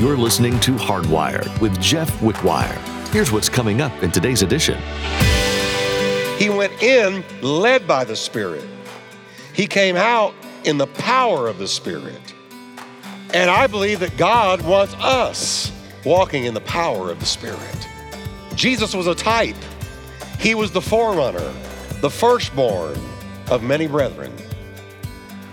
You're listening to Hardwired with Jeff Wickwire. Here's what's coming up in today's edition. He went in led by the Spirit. He came out in the power of the Spirit. And I believe that God wants us walking in the power of the Spirit. Jesus was a type, He was the forerunner, the firstborn of many brethren.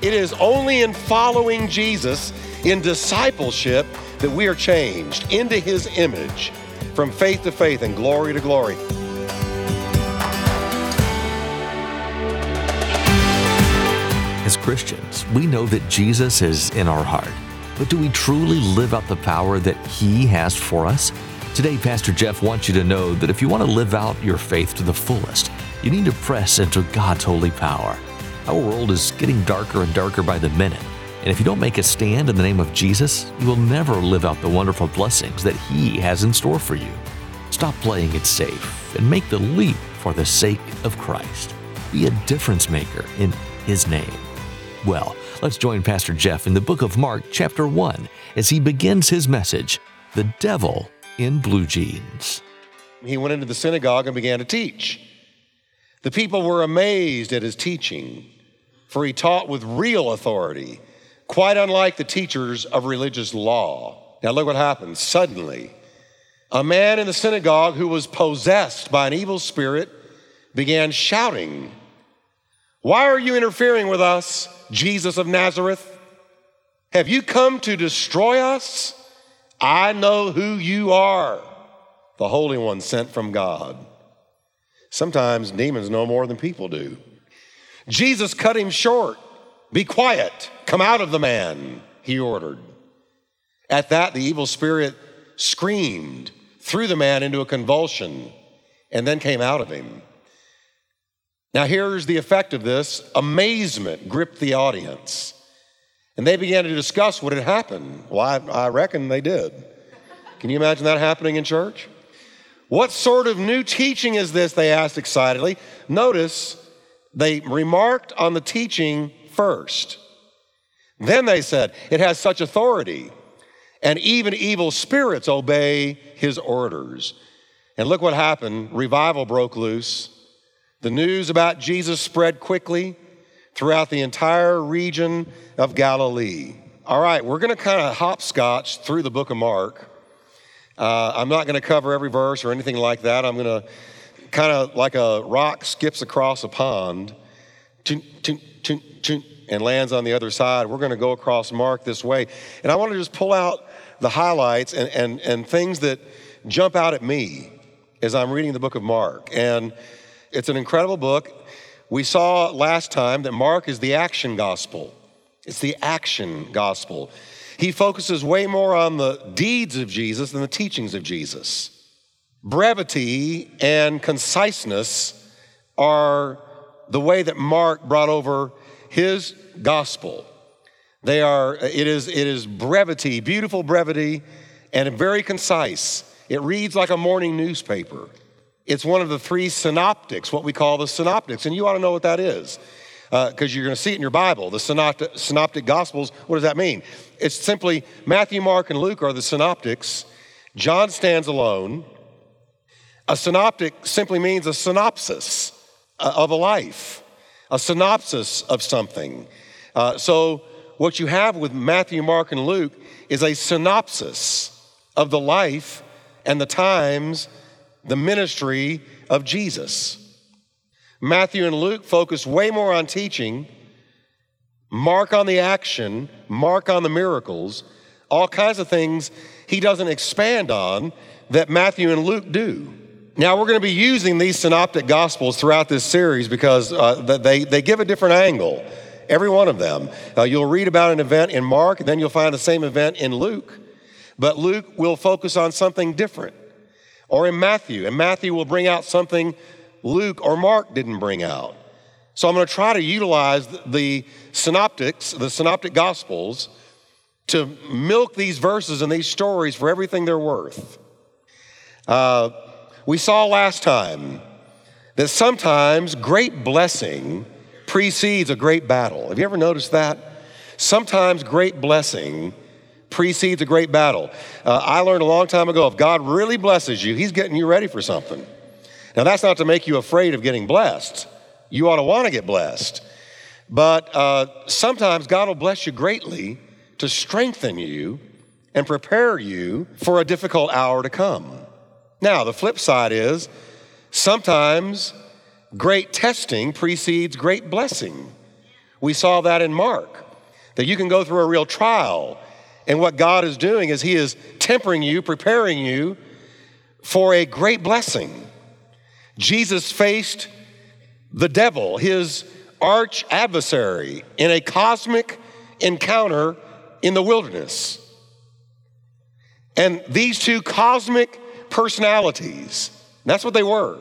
It is only in following Jesus in discipleship that we are changed into His image from faith to faith and glory to glory. As Christians, we know that Jesus is in our heart. But do we truly live out the power that He has for us? Today, Pastor Jeff wants you to know that if you want to live out your faith to the fullest, you need to press into God's holy power. Our world is getting darker and darker by the minute. And if you don't make a stand in the name of Jesus, you will never live out the wonderful blessings that He has in store for you. Stop playing it safe and make the leap for the sake of Christ. Be a difference maker in His name. Well, let's join Pastor Jeff in the book of Mark, chapter 1, as he begins his message The Devil in Blue Jeans. He went into the synagogue and began to teach. The people were amazed at his teaching, for he taught with real authority, quite unlike the teachers of religious law. Now, look what happened. Suddenly, a man in the synagogue who was possessed by an evil spirit began shouting, Why are you interfering with us, Jesus of Nazareth? Have you come to destroy us? I know who you are, the Holy One sent from God. Sometimes demons know more than people do. Jesus cut him short. Be quiet. Come out of the man, he ordered. At that, the evil spirit screamed, threw the man into a convulsion, and then came out of him. Now, here's the effect of this amazement gripped the audience. And they began to discuss what had happened. Well, I, I reckon they did. Can you imagine that happening in church? What sort of new teaching is this? They asked excitedly. Notice they remarked on the teaching first. Then they said, It has such authority, and even evil spirits obey his orders. And look what happened revival broke loose. The news about Jesus spread quickly throughout the entire region of Galilee. All right, we're going to kind of hopscotch through the book of Mark. Uh, I'm not going to cover every verse or anything like that. I'm going to kind of like a rock skips across a pond and lands on the other side. We're going to go across Mark this way. And I want to just pull out the highlights and, and, and things that jump out at me as I'm reading the book of Mark. And it's an incredible book. We saw last time that Mark is the action gospel. It's the action gospel. He focuses way more on the deeds of Jesus than the teachings of Jesus. Brevity and conciseness are the way that Mark brought over his gospel. They are, it is, it is brevity, beautiful brevity, and very concise. It reads like a morning newspaper. It's one of the three synoptics, what we call the synoptics, and you ought to know what that is because uh, you're going to see it in your Bible. The synoptic, synoptic Gospels, what does that mean? It's simply Matthew, Mark, and Luke are the synoptics. John stands alone. A synoptic simply means a synopsis uh, of a life, a synopsis of something. Uh, so, what you have with Matthew, Mark, and Luke is a synopsis of the life and the times, the ministry of Jesus. Matthew and Luke focus way more on teaching, Mark on the action, Mark on the miracles, all kinds of things he doesn't expand on that Matthew and Luke do. Now, we're going to be using these synoptic gospels throughout this series because uh, they, they give a different angle, every one of them. Uh, you'll read about an event in Mark, and then you'll find the same event in Luke. But Luke will focus on something different. Or in Matthew, and Matthew will bring out something Luke or Mark didn't bring out. So I'm going to try to utilize the synoptics, the synoptic gospels, to milk these verses and these stories for everything they're worth. Uh, we saw last time that sometimes great blessing precedes a great battle. Have you ever noticed that? Sometimes great blessing precedes a great battle. Uh, I learned a long time ago if God really blesses you, He's getting you ready for something. Now, that's not to make you afraid of getting blessed. You ought to want to get blessed. But uh, sometimes God will bless you greatly to strengthen you and prepare you for a difficult hour to come. Now, the flip side is sometimes great testing precedes great blessing. We saw that in Mark, that you can go through a real trial and what God is doing is He is tempering you, preparing you for a great blessing. Jesus faced the devil, his arch adversary, in a cosmic encounter in the wilderness. And these two cosmic personalities, that's what they were.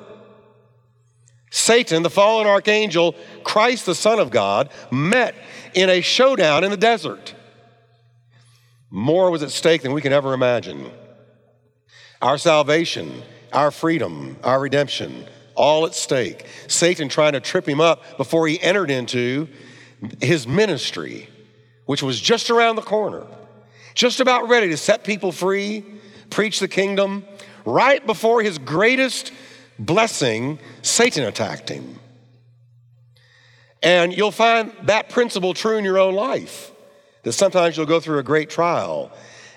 Satan, the fallen archangel, Christ, the Son of God, met in a showdown in the desert. More was at stake than we can ever imagine. Our salvation, our freedom, our redemption, all at stake. Satan trying to trip him up before he entered into his ministry, which was just around the corner, just about ready to set people free, preach the kingdom. Right before his greatest blessing, Satan attacked him. And you'll find that principle true in your own life that sometimes you'll go through a great trial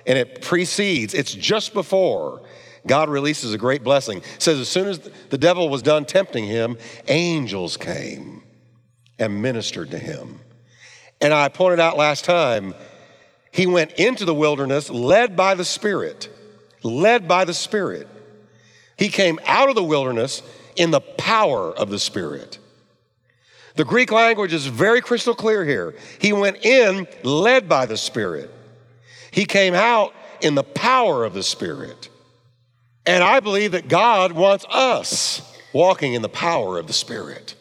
and it precedes, it's just before God releases a great blessing. It says, as soon as the devil was done tempting him, angels came and ministered to him. And I pointed out last time, he went into the wilderness led by the Spirit, led by the Spirit. He came out of the wilderness in the power of the Spirit. The Greek language is very crystal clear here. He went in led by the Spirit, he came out in the power of the Spirit. And I believe that God wants us walking in the power of the Spirit.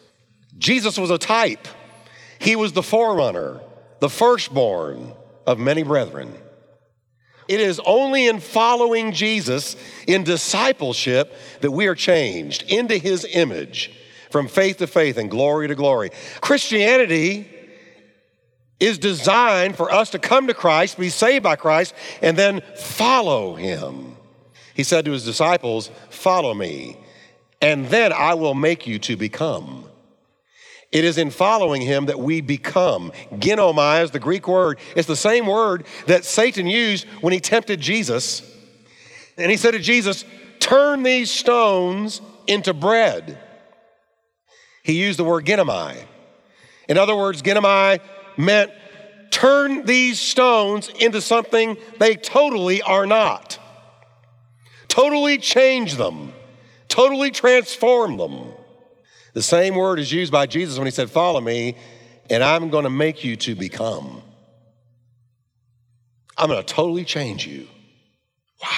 Jesus was a type, he was the forerunner, the firstborn of many brethren. It is only in following Jesus in discipleship that we are changed into his image from faith to faith and glory to glory. Christianity is designed for us to come to Christ, be saved by Christ, and then follow him. He said to his disciples, Follow me, and then I will make you to become. It is in following him that we become. Ginomai is the Greek word. It's the same word that Satan used when he tempted Jesus. And he said to Jesus, Turn these stones into bread. He used the word ginomai. In other words, ginomai meant turn these stones into something they totally are not. Totally change them. Totally transform them. The same word is used by Jesus when he said, Follow me, and I'm going to make you to become. I'm going to totally change you. Wow.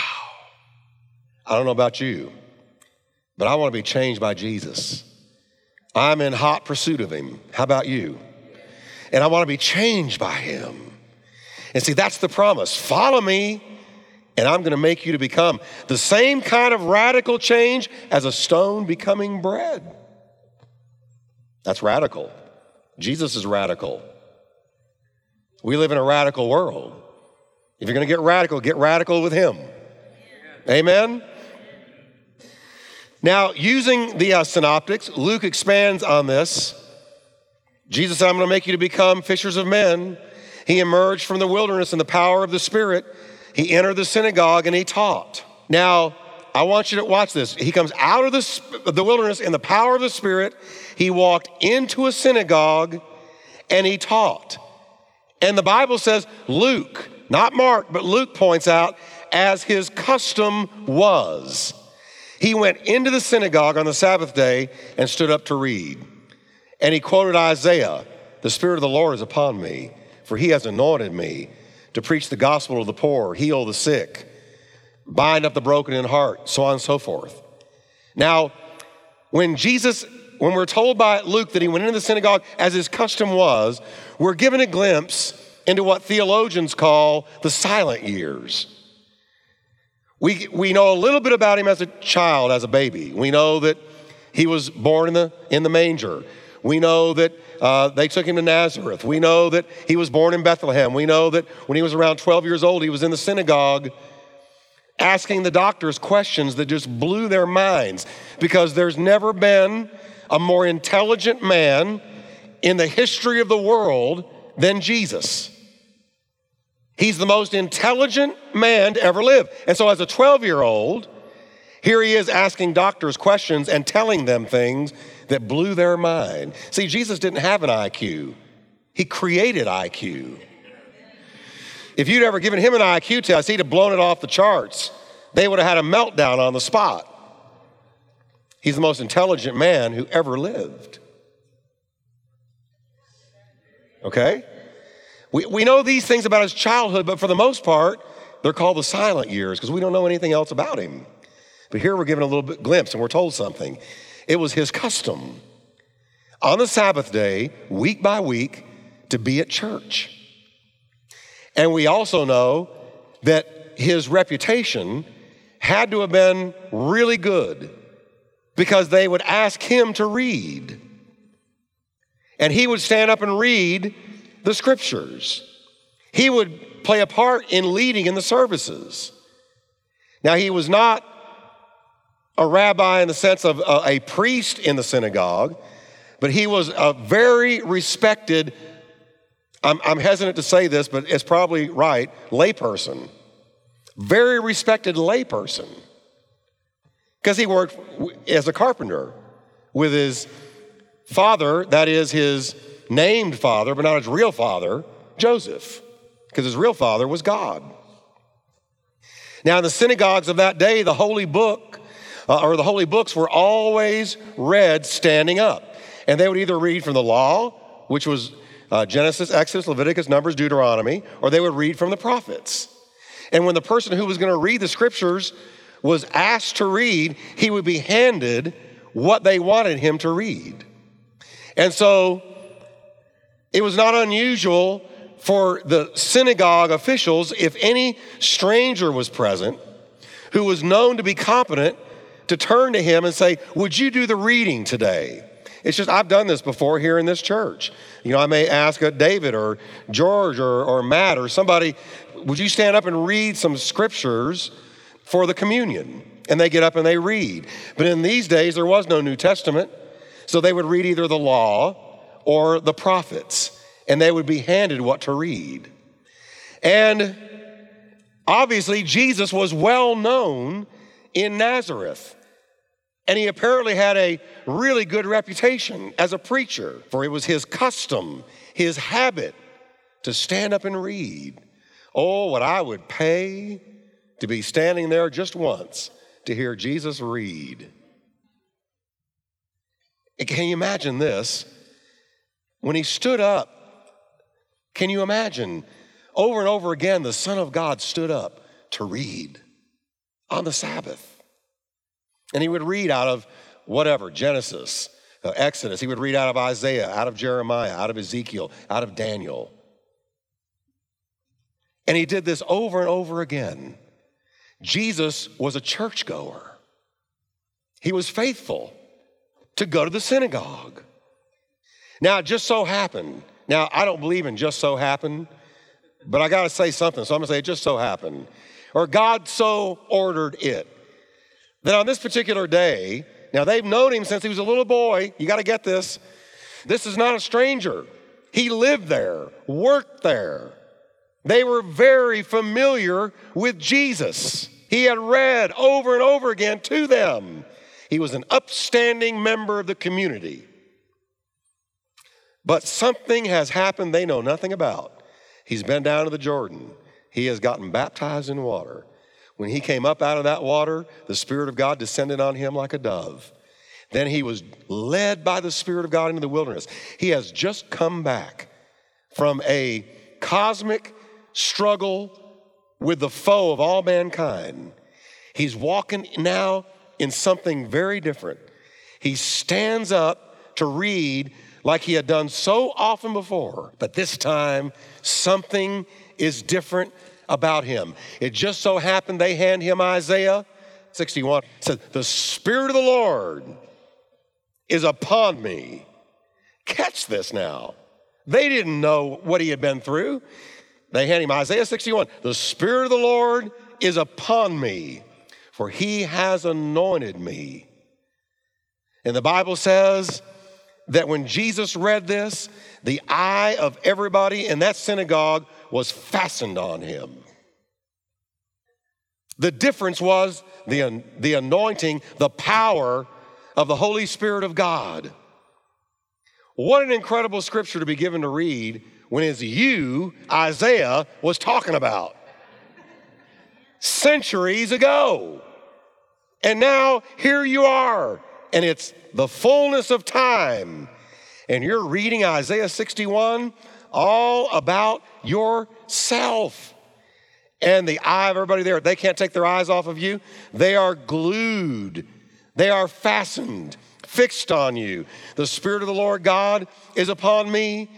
I don't know about you, but I want to be changed by Jesus. I'm in hot pursuit of him. How about you? And I want to be changed by him. And see, that's the promise. Follow me, and I'm going to make you to become the same kind of radical change as a stone becoming bread. That's radical. Jesus is radical. We live in a radical world. If you're going to get radical, get radical with him. Amen? Now, using the uh, synoptics, Luke expands on this. Jesus said, I'm going to make you to become fishers of men. He emerged from the wilderness in the power of the Spirit. He entered the synagogue and he taught. Now, I want you to watch this. He comes out of the, the wilderness in the power of the Spirit. He walked into a synagogue and he taught. And the Bible says, Luke, not Mark, but Luke points out, as his custom was. He went into the synagogue on the Sabbath day and stood up to read. And he quoted Isaiah The Spirit of the Lord is upon me, for he has anointed me to preach the gospel to the poor, heal the sick, bind up the broken in heart, so on and so forth. Now, when Jesus, when we're told by Luke that he went into the synagogue as his custom was, we're given a glimpse into what theologians call the silent years. We, we know a little bit about him as a child, as a baby. We know that he was born in the, in the manger. We know that uh, they took him to Nazareth. We know that he was born in Bethlehem. We know that when he was around 12 years old, he was in the synagogue asking the doctors questions that just blew their minds because there's never been a more intelligent man in the history of the world than Jesus. He's the most intelligent man to ever live. And so, as a 12 year old, here he is asking doctors questions and telling them things that blew their mind. See, Jesus didn't have an IQ, he created IQ. If you'd ever given him an IQ test, he'd have blown it off the charts. They would have had a meltdown on the spot. He's the most intelligent man who ever lived. Okay? We, we know these things about his childhood, but for the most part, they're called the silent years because we don't know anything else about him. But here we're given a little bit glimpse and we're told something. It was his custom on the Sabbath day, week by week, to be at church. And we also know that his reputation had to have been really good because they would ask him to read. And he would stand up and read the scriptures. He would play a part in leading in the services. Now, he was not a rabbi in the sense of a, priest in the synagogue, but he was a very respected, I'm, I'm hesitant to say this, but it's probably right, layperson. Very respected layperson. Because he worked as a carpenter with his father, that is his named father, but not his real father, Joseph, because his real father was God. Now, in the synagogues of that day, the holy book uh, or the holy books were always read standing up. And they would either read from the law, which was uh, Genesis, Exodus, Leviticus, Numbers, Deuteronomy, or they would read from the prophets. And when the person who was going to read the scriptures was asked to read, he would be handed what they wanted him to read. And so it was not unusual for the synagogue officials, if any stranger was present who was known to be competent, to turn to him and say, Would you do the reading today? It's just, I've done this before here in this church. You know, I may ask David or George or, or Matt or somebody, Would you stand up and read some scriptures for the communion? And they get up and they read. But in these days, there was no New Testament. So they would read either the law or the prophets, and they would be handed what to read. And obviously, Jesus was well known in Nazareth. And he apparently had a really good reputation as a preacher, for it was his custom, his habit to stand up and read. Oh, what I would pay to be standing there just once to hear Jesus read. can you imagine this? When he stood up, can you imagine? Over and over again, the Son of God stood up to read on the Sabbath. And he would read out of whatever, Genesis, uh, Exodus. He would read out of Isaiah, out of Jeremiah, out of Ezekiel, out of Daniel. And he did this over and over again. Jesus was a churchgoer. He was faithful to go to the synagogue. Now, it just so happened. Now, I don't believe in just so happened, but I got to say something. So I'm going to say it just so happened. Or God so ordered it. That on this particular day, now they've known him since he was a little boy. You got to get this. This is not a stranger. He lived there, worked there. They were very familiar with Jesus. He had read over and over again to them. He was an upstanding member of the community. But something has happened they know nothing about. He's been down to the Jordan. He has gotten baptized in water. When he came up out of that water, the Spirit of God descended on him like a dove. Then he was led by the Spirit of God into the wilderness. He has just come back from a cosmic struggle with the foe of all mankind. He's walking now in something very different. He stands up to read like he had done so often before, but this time something is different about him. It just so happened they hand him Isaiah 61. It said, The Spirit of the Lord is upon me Catch this now. They didn't know what he had been through. They hand him Isaiah 61 The Spirit of the Lord is upon me, for he has anointed me. And the Bible says that when Jesus read this, the eye of everybody in that synagogue was fastened on him. The difference was the, the anointing, the power of the Holy Spirit of God. What an incredible scripture to be given to read when it's you, Isaiah, was talking about centuries ago. And now here you are, and it's the fullness of time. And you're reading Isaiah 61 all about yourself. And the eye of everybody there, they can't take their eyes off of you. They are glued, they are fastened, fixed on you. The Spirit of the Lord God is upon me.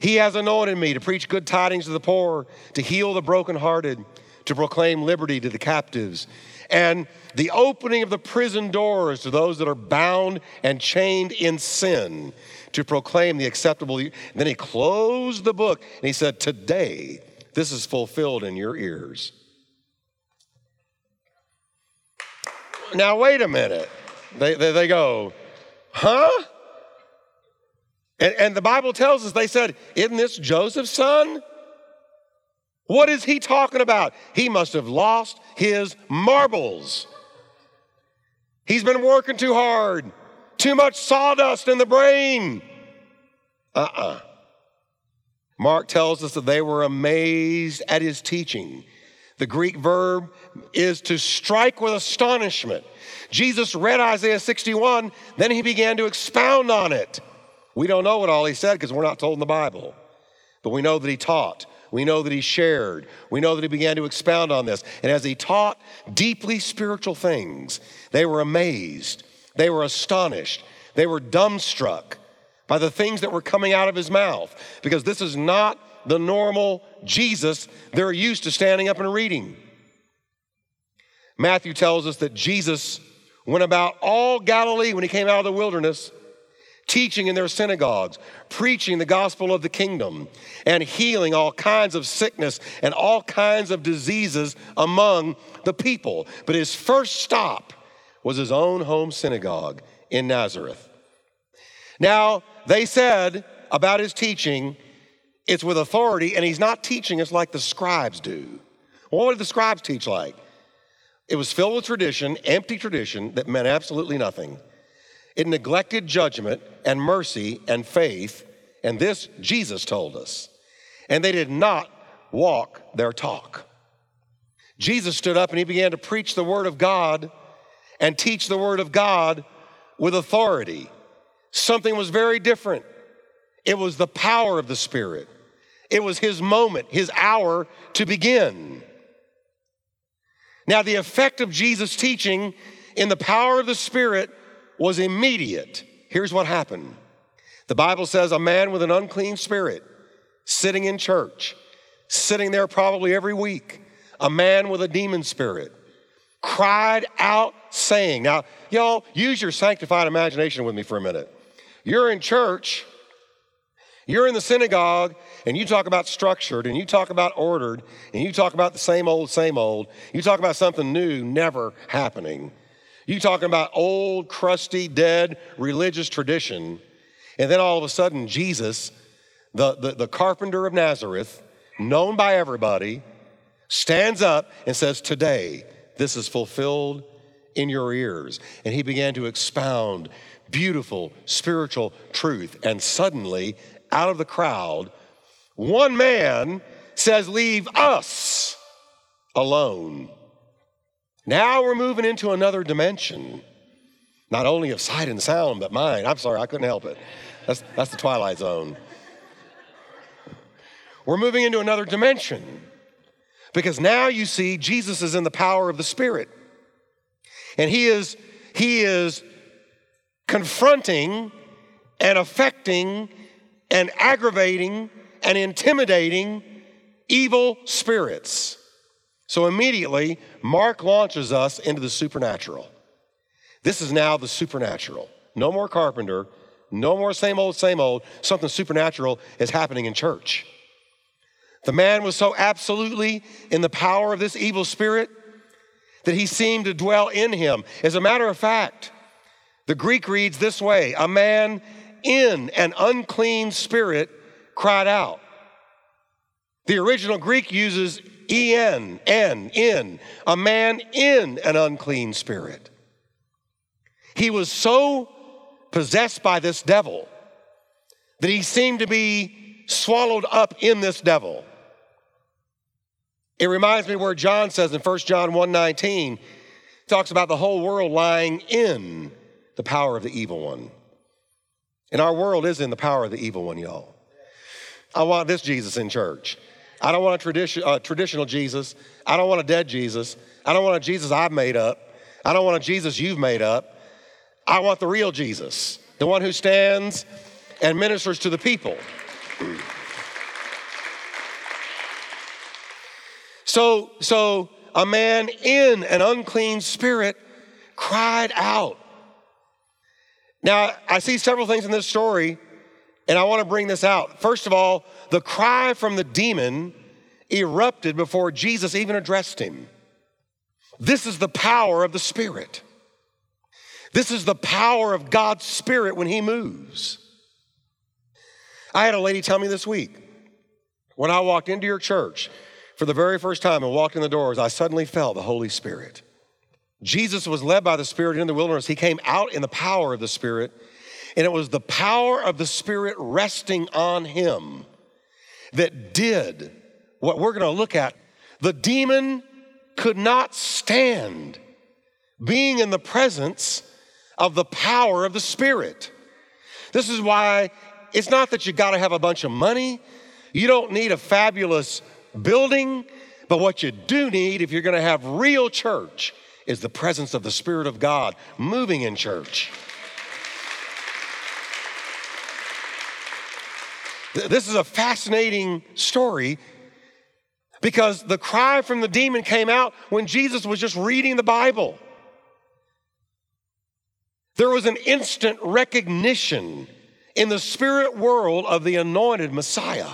He has anointed me to preach good tidings to the poor, to heal the brokenhearted, to proclaim liberty to the captives, and the opening of the prison doors to those that are bound and chained in sin, to proclaim the acceptable. Then he closed the book and he said, Today, this is fulfilled in your ears. Now, wait a minute. They, they, they go, huh? And, and the Bible tells us, they said, Isn't this Joseph's son? What is he talking about? He must have lost his marbles. He's been working too hard, too much sawdust in the brain. Uh uh-uh. uh Mark tells us that they were amazed at his teaching. The Greek verb is to strike with astonishment. Jesus read Isaiah 61, then he began to expound on it. We don't know what all he said because we're not told in the Bible, but we know that he taught. We know that he shared. We know that he began to expound on this. And as he taught deeply spiritual things, they were amazed. They were astonished. They were dumbstruck by the things that were coming out of his mouth because this is not the normal Jesus they're used to standing up and reading. Matthew tells us that Jesus went about all Galilee when he came out of the wilderness, teaching in their synagogues, preaching the gospel of the kingdom, and healing all kinds of sickness and all kinds of diseases among the people. But his first stop was his own home synagogue in Nazareth. Now, they said about his teaching, it's with authority, and he's not teaching us like the scribes do. Well, what did the scribes teach like? It was filled with tradition, empty tradition that meant absolutely nothing. It neglected judgment and mercy and faith, and this Jesus told us. And they did not walk their talk. Jesus stood up and he began to preach the word of God and teach the word of God with authority. Something was very different. It was the power of the Spirit. It was his moment, his hour to begin. Now, the effect of Jesus' teaching in the power of the Spirit was immediate. Here's what happened the Bible says a man with an unclean spirit sitting in church, sitting there probably every week, a man with a demon spirit cried out saying, Now, y'all, use your sanctified imagination with me for a minute. You're in church, you're in the synagogue, and you talk about structured, and you talk about ordered, and you talk about the same old, same old. You talk about something new never happening. You talking about old, crusty, dead religious tradition. And then all of a sudden, Jesus, the, the, the carpenter of Nazareth, known by everybody, stands up and says, Today, this is fulfilled in your ears. And he began to expound beautiful spiritual truth. And suddenly, out of the crowd, one man says, Leave us alone. Now we're moving into another dimension, not only of sight and sound, but mind. I'm sorry, I couldn't help it. That's, that's the twilight zone. We're moving into another dimension because now you see Jesus is in the power of the Spirit. And he is, he is confronting and affecting and aggravating and intimidating evil spirits. So immediately, Mark launches us into the supernatural. This is now the supernatural. No more carpenter, No more same old, same old. Something supernatural is happening in church. The man was so absolutely in the power of this evil spirit that he seemed to dwell in him. As a matter of fact, the Greek reads this way a man in an unclean spirit cried out. The original Greek uses en, en, in, a man in an unclean spirit. He was so possessed by this devil that he seemed to be swallowed up in this devil. It reminds me where John says in 1 John 1:19 talks about the whole world lying in the power of the evil one. And our world is in the power of the evil one, y'all. I want this Jesus in church. I don't want a uh, traditional Jesus. I don't want a dead Jesus. I don't want a Jesus I've made up. I don't want a Jesus you've made up. I want the real Jesus, the one who stands and ministers to the people. So, so a man in an unclean spirit cried out. Now, I see several things in this story, and I want to bring this out. First of all, the cry from the demon erupted before Jesus even addressed him. This is the power of the Spirit. This is the power of God's Spirit when He moves. I had a lady tell me this week when I walked into your church for the very first time and walked in the doors, I suddenly felt the Holy Spirit. Jesus was led by the Spirit in the wilderness. He came out in the power of the Spirit, and it was the power of the Spirit resting on him that did what we're going to look at. The demon could not stand being in the presence of the power of the Spirit. This is why it's not that you got to have a bunch of money, you don't need a fabulous building, but what you do need if you're going to have real church is the presence of the Spirit of God moving in church. This is a fascinating story because the cry from the demon came out when Jesus was just reading the Bible. There was an instant recognition in the spirit world of the anointed Messiah.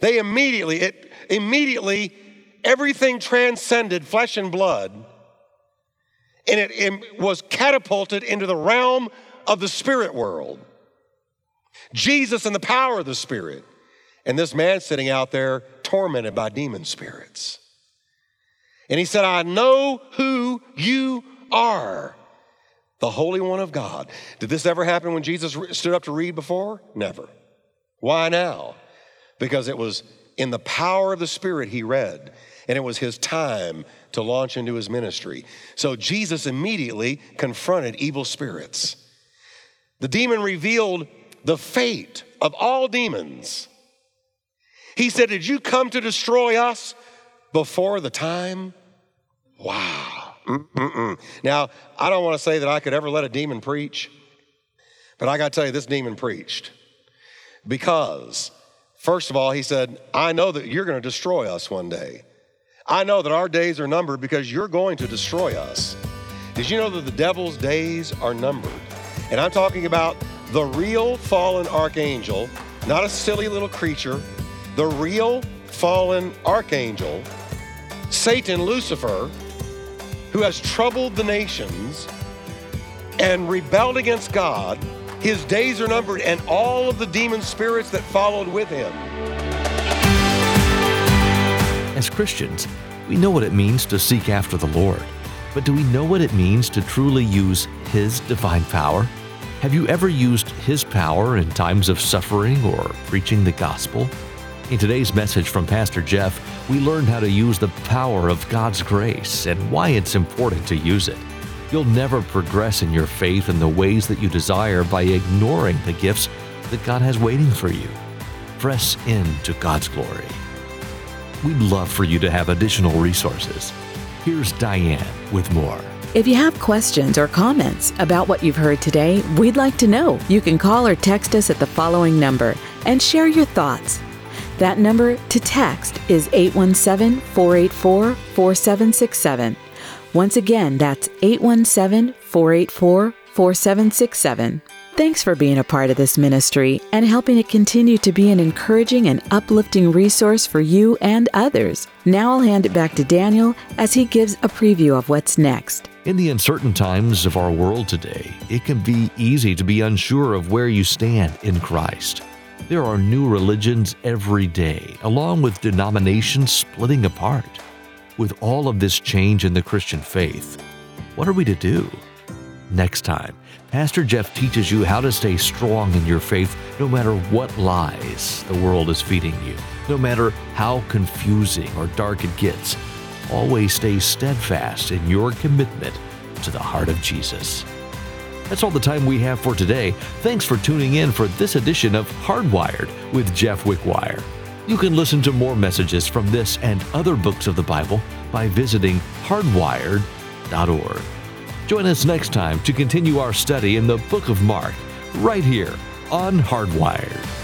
They immediately, it immediately, everything transcended flesh and blood, and it, it was catapulted into the realm of the spirit world. Jesus and the power of the Spirit. And this man sitting out there tormented by demon spirits. And he said, I know who you are the Holy One of God. Did this ever happen when Jesus stood up to read before? Never. Why now? Because it was in the power of the Spirit he read, and it was his time to launch into his ministry. So Jesus immediately confronted evil spirits. The demon revealed the fate of all demons. He said, Did you come to destroy us before the time? Wow. Mm-mm-mm. Now, I don't want to say that I could ever let a demon preach, but I got to tell you, this demon preached. Because, first of all, he said, I know that you're going to destroy us one day. I know that our days are numbered because you're going to destroy us. Did you know that the devil's days are numbered? And I'm talking about the real fallen archangel, not a silly little creature, the real fallen archangel, Satan, Lucifer, who has troubled the nations and rebelled against God, his days are numbered, and all of the demon spirits that followed with him. As Christians, we know what it means to seek after the Lord, but do we know what it means to truly use His divine power? Have you ever used His power in times of suffering or preaching the gospel? In today's message from Pastor Jeff, we learned how to use the power of God's grace and why it's important to use it. You'll never progress in your faith in the ways that you desire by ignoring the gifts that God has waiting for you. Press into God's glory. We'd love for you to have additional resources. Here's Diane with more. If you have questions or comments about what you've heard today, we'd like to know. You can call or text us at the following number and share your thoughts. That number to text is 817 484 4767. Once again, that's 817 484 4767. Thanks for being a part of this ministry and helping it continue to be an encouraging and uplifting resource for you and others. Now I'll hand it back to Daniel as he gives a preview of what's next. In the uncertain times of our world today, it can be easy to be unsure of where you stand in Christ. There are new religions every day, along with denominations splitting apart. With all of this change in the Christian faith, what are we to do? Next time, Pastor Jeff teaches you how to stay strong in your faith no matter what lies the world is feeding you, no matter how confusing or dark it gets. Always stay steadfast in your commitment to the heart of Jesus. That's all the time we have for today. Thanks for tuning in for this edition of Hardwired with Jeff Wickwire. You can listen to more messages from this and other books of the Bible by visiting hardwired.org. Join us next time to continue our study in the book of Mark, right here on Hardwired.